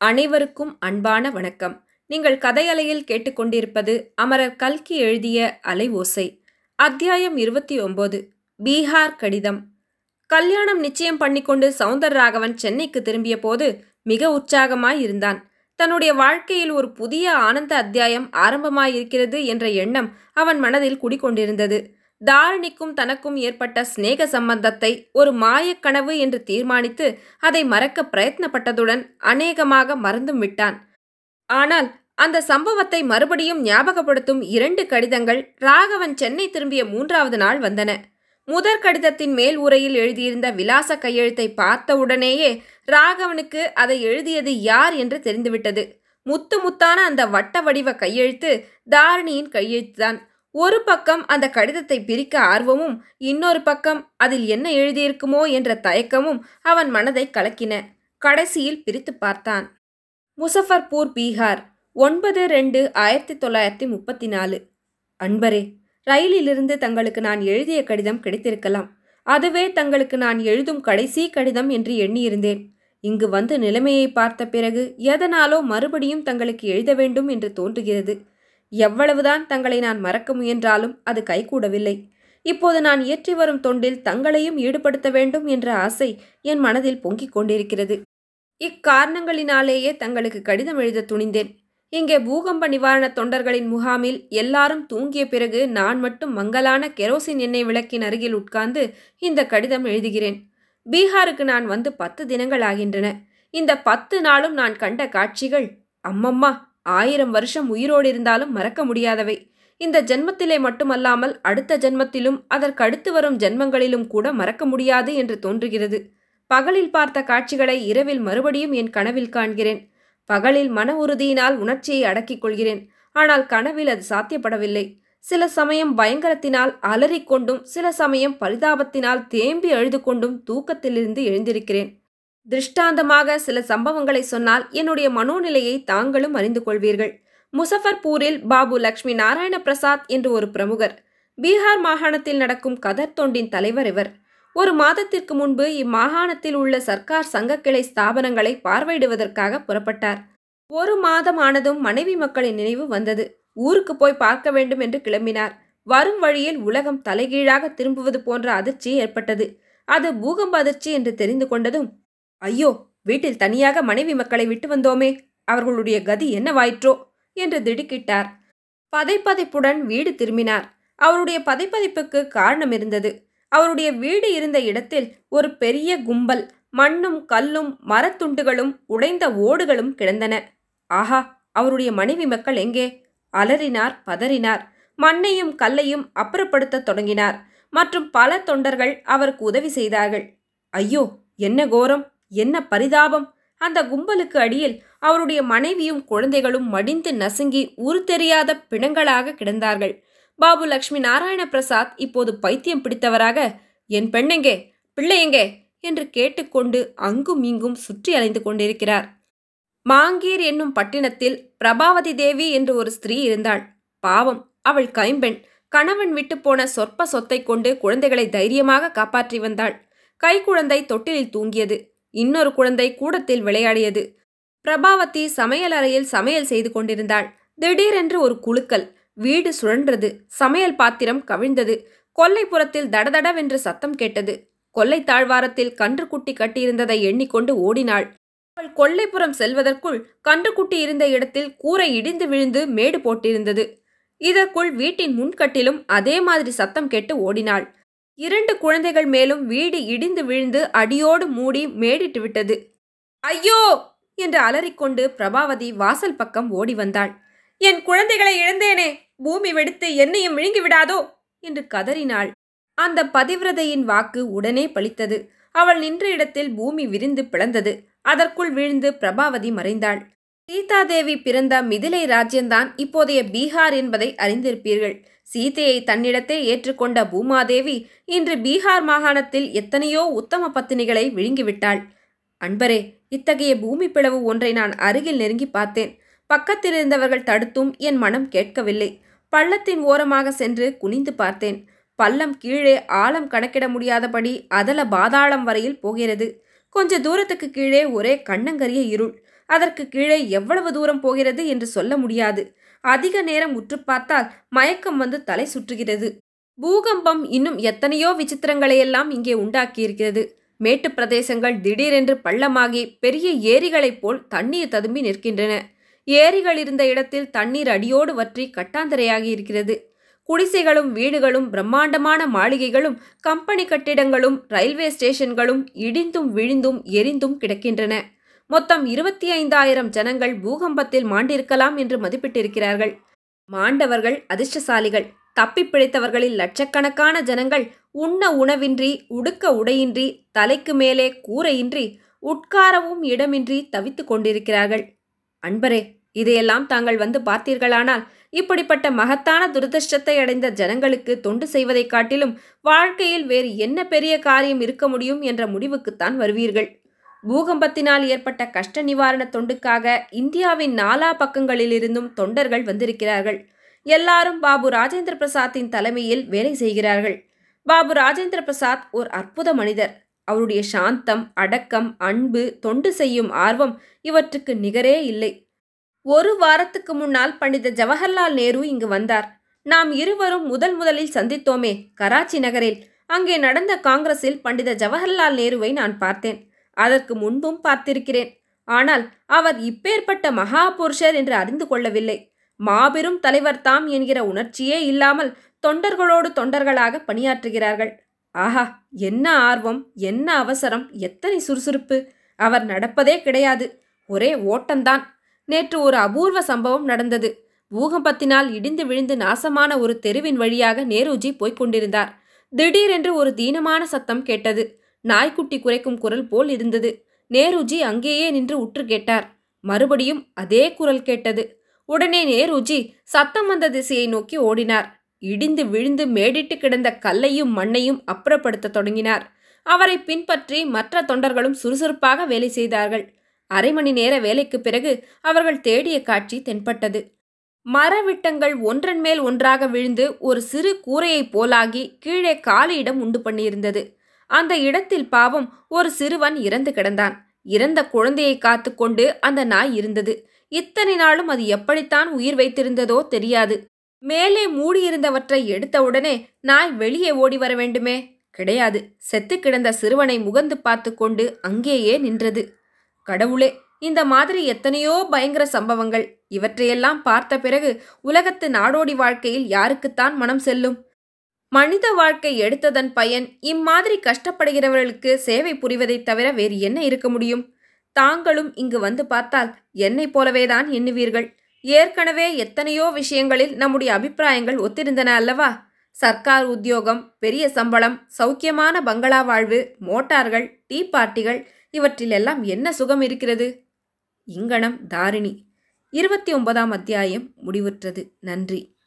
அனைவருக்கும் அன்பான வணக்கம். நீங்கள் கதையலையில் கேட்டுக்கொண்டிருப்பது அமரர் கல்கி எழுதிய அலை ஓசை. அத்தியாயம் இருபத்தி ஒன்பது பீகார் கடிதம். கல்யாணம் நிச்சயம் பண்ணிக்கொண்டு சவுந்தரராகவன் சென்னைக்கு திரும்பிய போது மிக உற்சாகமாய் இருந்தான். தன்னுடைய வாழ்க்கையில் ஒரு புதிய ஆனந்த அத்தியாயம் ஆரம்பமாயிருக்கிறது என்ற எண்ணம் அவன் மனதில் குடிக்கொண்டிருந்தது. தாரிணிக்கும் தனக்கும் ஏற்பட்ட சிநேக சம்பந்தத்தை ஒரு மாயக்கனவு என்று தீர்மானித்து அதை மறக்க பிரயத்னப்பட்டதுடன் அநேகமாக மறந்தும் விட்டான். ஆனால் அந்த சம்பவத்தை மறுபடியும் ஞாபகப்படுத்தும் இரண்டு கடிதங்கள் ராகவன் சென்னை திரும்பிய மூன்றாவது நாள் வந்தன. முதற் கடிதத்தின் மேல் உரையில் எழுதியிருந்த விலாச கையெழுத்தை பார்த்தவுடனேயே ராகவனுக்கு அதை எழுதியது யார் என்று தெரிந்துவிட்டது. முத்து முத்தான அந்த வட்ட வடிவ கையெழுத்து தாரிணியின் கையெழுத்துதான். ஒரு பக்கம் அந்த கடிதத்தை பிரிக்க ஆர்வமும் இன்னொரு பக்கம் அதில் என்ன எழுதியிருக்குமோ என்ற தயக்கமும் அவன் மனதை கலக்கின. கடைசியில் பிரித்து பார்த்தான். முசஃபர்பூர் பீகார் ஒன்பது ரெண்டு ஆயிரத்தி தொள்ளாயிரத்தி முப்பத்தி நாலு அன்பரே ரயிலிலிருந்து தங்களுக்கு நான் எழுதிய கடிதம் கிடைத்திருக்கலாம். அதுவே தங்களுக்கு நான் எழுதும் கடைசி கடிதம் என்று எண்ணியிருந்தேன். இங்கு வந்து நிலைமையை பார்த்த பிறகு எதனாலோ மறுபடியும் தங்களுக்கு எழுத வேண்டும் என்று தோன்றுகிறது. எவ்வளவுதான் தங்களை நான் மறக்க முயன்றாலும் அது கைகூடவில்லை. இப்போது நான் இயற்றி வரும் தொண்டில் தங்களையும் ஈடுபடுத்த வேண்டும் என்ற ஆசை என் மனதில் பொங்கிக் கொண்டிருக்கிறது. இக்காரணங்களினாலேயே தங்களுக்கு கடிதம் எழுத துணிந்தேன். இங்கே பூகம்ப நிவாரண தொண்டர்களின் முகாமில் எல்லாரும் தூங்கிய பிறகு நான் மட்டும் மங்கலான கெரோசின் எண்ணெய் விளக்கின் அருகில் உட்கார்ந்து இந்த கடிதம் எழுதுகிறேன். பீகாருக்கு நான் வந்து பத்து தினங்கள் ஆகின்றன. இந்த பத்து நாளும் நான் கண்ட காட்சிகள் அம்மம்மா! ஆயிரம் வருஷம் உயிரோடு இருந்தாலும் மறக்க முடியாதவை. இந்த ஜென்மத்திலே மட்டுமல்லாமல் அடுத்த ஜென்மத்திலும் அதற்கடுத்து வரும் ஜென்மங்களிலும் கூட மறக்க முடியாது என்று தோன்றுகிறது. பகலில் பார்த்த காட்சிகளை இரவில் மறுபடியும் என் கனவில் காண்கிறேன். பகலில் மன உறுதியினால் உணர்ச்சியை அடக்கிக் கொள்கிறேன். ஆனால் கனவில் அது சாத்தியப்படவில்லை. சில சமயம் பயங்கரத்தினால் அலறிக்கொண்டும் சில சமயம் பரிதாபத்தினால் தேம்பி அழுது கொண்டும் தூக்கத்திலிருந்து எழுந்திருக்கிறேன். திருஷ்டாந்தமாக சில சம்பவங்களை சொன்னால் என்னுடைய மனோநிலையை தாங்களும் அறிந்து கொள்வீர்கள். முசஃபர்பூரில் பாபு லக்ஷ்மி நாராயண பிரசாத் என்று ஒரு பிரமுகர். பீகார் மாகாணத்தில் நடக்கும் கதர் தொண்டின் தலைவர் இவர். ஒரு மாதத்திற்கு முன்பு இம்மாகாணத்தில் உள்ள சர்க்கார் சங்கக்கிளை ஸ்தாபனங்களை பார்வையிடுவதற்காக புறப்பட்டார். ஒரு மாதம் ஆனதும் மனைவி மக்களின் நினைவு வந்தது. ஊருக்கு போய் பார்க்க வேண்டும் என்று கிளம்பினார். வரும் வழியில் உலகம் தலைகீழாக திரும்புவது போன்ற அதிர்ச்சி ஏற்பட்டது. அது பூகம்ப அதிர்ச்சி என்று தெரிந்து கொண்டதும் ஐயோ வீட்டில் தனியாக மனைவி மக்களை விட்டு வந்தோமே அவர்களுடைய கதி என்னவாயிற்றோ என்று திடுக்கிட்டார். பதைப்பதைப்புடன் வீடு திரும்பினார். அவருடைய பதைப்பதைப்புக்கு காரணம் இருந்தது. அவருடைய வீடு இருந்த இடத்தில் ஒரு பெரிய கும்பல் மண்ணும் கல்லும் மரத்துண்டுகளும் உடைந்த ஓடுகளும் கிடந்தன. ஆஹா அவருடைய மனைவி மக்கள் எங்கே? அலறினார் பதறினார். மண்ணையும் கல்லையும் அப்புறப்படுத்த தொடங்கினார். மற்றும் பல தொண்டர்கள் அவருக்கு உதவி செய்தார்கள். ஐயோ என்ன கோரம்? என்ன பரிதாபம்? அந்த கும்பலுக்கு அடியில் அவருடைய மனைவியும் குழந்தைகளும் மடிந்து நசுங்கி உரு தெரியாத பிணங்களாக கிடந்தார்கள். பாபு லக்ஷ்மி நாராயண பிரசாத் இப்போது பைத்தியம் பிடித்தவராக என் பெண்ணெங்கே? பிள்ளையெங்கே என்று கேட்டுக்கொண்டு அங்கும் இங்கும் சுற்றி அலைந்து கொண்டிருக்கிறார். மாங்கீர் என்னும் பட்டினத்தில் பிரபாவதி தேவி என்று ஒரு ஸ்திரீ இருந்தாள். பாவம் அவள் கைம்பெண். கணவன் விட்டு போன சொற்ப சொத்தை கொண்டு குழந்தைகளை தைரியமாக காப்பாற்றி வந்தாள். கைக்குழந்தை தொட்டிலில் தூங்கியது. இன்னொரு குழந்தை கூடத்தில் விளையாடியது. பிரபாவதி சமையல் அறையில் சமையல் செய்து கொண்டிருந்தாள். திடீரென்று ஒரு குலுக்கல். வீடு சுழன்றது. சமையல் பாத்திரம் கவிழ்ந்தது. கொல்லைப்புறத்தில் தடதடவென்று சத்தம் கேட்டது. கொல்லை தாழ்வாரத்தில் கன்றுக்குட்டி கட்டியிருந்ததை எண்ணிக்கொண்டு ஓடினாள். அவள் கொல்லைப்புறம் செல்வதற்குள் கன்றுக்குட்டி இருந்த இடத்தில் கூரை இடிந்து விழுந்து மேடு போட்டிருந்தது. இதற்குள் வீட்டின் முன்கட்டிலும் அதே மாதிரி சத்தம் கேட்டு ஓடினாள். இரண்டு குழந்தைகள் மேலும் வீடு இடிந்து விழுந்து அடியோடு மூடி மேடிட்டு விட்டது. ஐயோ! என்று அலறிக்கொண்டு பிரபாவதி வாசல் பக்கம் ஓடி வந்தாள். என் குழந்தைகளை இழந்தேனே! பூமி வெடித்து என்னையும் விழுங்கி விடாதோ! என்று கதறினாள். அந்த பதிவிரதையின் வாக்கு உடனே பலித்தது அவள் நின்ற இடத்தில் பூமி விரிந்து பிளந்தது. அதற்குள் விழுந்து பிரபாவதி மறைந்தாள். சீதாதேவி பிறந்த மிதிலை ராஜ்யம்தான் இப்போதைய பீகார் என்பதை அறிந்திருப்பீர்கள். சீதையை தன்னிடத்தே ஏற்றுக்கொண்ட பூமாதேவி இன்று பீகார் மாகாணத்தில் எத்தனையோ உத்தம பத்தினிகளை விழுங்கிவிட்டாள். அன்பரே இத்தகைய பூமி பிளவு ஒன்றை நான் அருகில் நெருங்கி பார்த்தேன். பக்கத்தில் இருந்தவர்கள் தடுத்தும் என் மனம் கேட்கவில்லை. பள்ளத்தின் ஓரமாக சென்று குனிந்து பார்த்தேன். பள்ளம் கீழே ஆழம் கணக்கிட முடியாதபடி அதல பாதாளம் வரையில் போகிறது. கொஞ்ச தூரத்துக்கு கீழே ஒரே கண்ணங்கரிய இருள். அதற்கு கீழே எவ்வளவு தூரம் போகிறது என்று சொல்ல முடியாது. அதிக நேரம் உற்று பார்த்தால் மயக்கம் வந்து தலை சுற்றுகிறது. பூகம்பம் இன்னும் எத்தனையோ விசித்திரங்களையெல்லாம் இங்கே உண்டாக்கியிருக்கிறது. மேட்டுப் பிரதேசங்கள் திடீரென்று பள்ளமாகி பெரிய ஏரிகளைப் போல் தண்ணீர் ததும்பி நிற்கின்றன. ஏரிகள் இருந்த இடத்தில் தண்ணீர் அடியோடு வற்றி கட்டாந்தரையாகி இருக்கிறது குடிசைகளும் வீடுகளும் பிரம்மாண்டமான மாளிகைகளும் கம்பெனி கட்டிடங்களும் ரயில்வே ஸ்டேஷன்களும் இடிந்தும் விழுந்தும் எரிந்தும் கிடக்கின்றன. மொத்தம் இருபத்தி ஐந்தாயிரம் ஜனங்கள் பூகம்பத்தில் மாண்டிருக்கலாம் என்று மதிப்பிட்டிருக்கிறார்கள். மாண்டவர்கள் அதிர்ஷ்டசாலிகள் தப்பி பிழைத்தவர்களில் லட்சக்கணக்கான ஜனங்கள் உண்ண உணவின்றி உடுக்க உடையின்றி தலைக்கு மேலே கூரையின்றி உட்காரவும் இடமின்றி தவித்துக் கொண்டிருக்கிறார்கள். அன்பரே இதையெல்லாம் தாங்கள் வந்து பார்த்தீர்களானால் இப்படிப்பட்ட மகத்தான துரதிருஷ்டத்தை அடைந்த ஜனங்களுக்கு தொண்டு செய்வதைக் காட்டிலும் வாழ்க்கையில் வேறு என்ன பெரிய காரியம் இருக்க முடியும் என்ற முடிவுக்குத்தான் வருவீர்கள். பூகம்பத்தினால் ஏற்பட்ட கஷ்ட நிவாரண தொண்டுக்காக இந்தியாவின் நாலா பக்கங்களிலிருந்தும் தொண்டர்கள் வந்திருக்கிறார்கள். எல்லாரும் பாபு ராஜேந்திர பிரசாத்தின் தலைமையில் வேலை செய்கிறார்கள். பாபு ராஜேந்திர பிரசாத் ஓர் அற்புத மனிதர். அவருடைய சாந்தம் அடக்கம் அன்பு தொண்டு செய்யும் ஆர்வம் இவற்றுக்கு நிகரே இல்லை. ஒரு வாரத்துக்கு முன்னால் பண்டித ஜவஹர்லால் நேரு இங்கு வந்தார். நாம் இருவரும் முதல் முதலில் சந்தித்தோமே கராச்சி நகரில். அங்கே நடந்த காங்கிரஸில் பண்டித ஜவஹர்லால் நேருவை நான் பார்த்தேன். அதற்கு முன்பும் பார்த்திருக்கிறேன். ஆனால் அவர் இப்பேற்பட்ட மகா புருஷர் என்று அறிந்து கொள்ளவில்லை. மாபெரும் தலைவர் தாம் என்கிற உணர்ச்சியே இல்லாமல் தொண்டர்களோடு தொண்டர்களாக பணியாற்றுகிறார்கள். ஆஹா என்ன ஆர்வம் என்ன அவசரம் எத்தனை சுறுசுறுப்பு. அவர் நடப்பதே கிடையாது. ஒரே ஓட்டம்தான். நேற்று ஒரு அபூர்வ சம்பவம் நடந்தது. பூகம்பத்தினால் இடிந்து விழுந்து நாசமான ஒரு தெருவின் வழியாக நேருஜி போய்க் கொண்டிருந்தார். திடீரென்று ஒரு தீனமான சத்தம் கேட்டது. நாய்க்குட்டி குறைக்கும் குரல் போல் இருந்தது. நேருஜி அங்கேயே நின்று உற்று கேட்டார். மறுபடியும் அதே குரல் கேட்டது. உடனே நேருஜி சத்தம் வந்த திசையை நோக்கி ஓடினார். இடிந்து விழுந்து மேடிட்டு கிடந்த கல்லையும் மண்ணையும் அப்புறப்படுத்த தொடங்கினார். அவரை பின்பற்றி மற்ற தொண்டர்களும் சுறுசுறுப்பாக வேலை செய்தார்கள். அரை மணி நேர வேலைக்குப் பிறகு அவர்கள் தேடிய காட்சி தென்பட்டது. மரவிட்டங்கள் ஒன்றன் மேல் ஒன்றாக விழுந்து ஒரு சிறு கூரையைப் போலாகி கீழே காலியிடம் உண்டு பண்ணியிருந்தது. அந்த இடத்தில் பாவம் ஒரு சிறுவன் இறந்து கிடந்தான். இறந்த குழந்தையை காத்து கொண்டு அந்த நாய் இருந்தது. இத்தனை நாளும் அது எப்படித்தான் உயிர் வைத்திருந்ததோ தெரியாது. மேலே மூடியிருந்தவற்றை எடுத்தவுடனே நாய் வெளியே ஓடி வர வேண்டுமே? கிடையாது. செத்து கிடந்த சிறுவனை முகந்து பார்த்து கொண்டு அங்கேயே நின்றது. கடவுளே இந்த மாதிரி எத்தனையோ பயங்கர சம்பவங்கள். இவற்றையெல்லாம் பார்த்த பிறகு உலகத்து நாடோடி வாழ்க்கையில் யாருக்குத்தான் மனம் செல்லும்? மனித வாழ்க்கை எடுத்ததன் பயன் இம்மாதிரி கஷ்டப்படுகிறவர்களுக்கு சேவை புரிவதைத் தவிர வேறு என்ன இருக்க முடியும்? தாங்களும் இங்கு வந்து பார்த்தால் என்னைப் போலவேதான் எண்ணுவீர்கள். ஏற்கனவே எத்தனையோ விஷயங்களில் நம்முடைய அபிப்பிராயங்கள் ஒத்திருந்தன அல்லவா? சர்க்கார் உத்தியோகம் பெரிய சம்பளம் சௌக்கியமான பங்களா வாழ்வு மோட்டார்கள் டீ பார்ட்டிகள் இவற்றிலெல்லாம் என்ன சுகம் இருக்கிறது? இங்கனம் தாரிணி. இருபத்தி ஒன்பதாம் அத்தியாயம் முடிவுற்றது. நன்றி.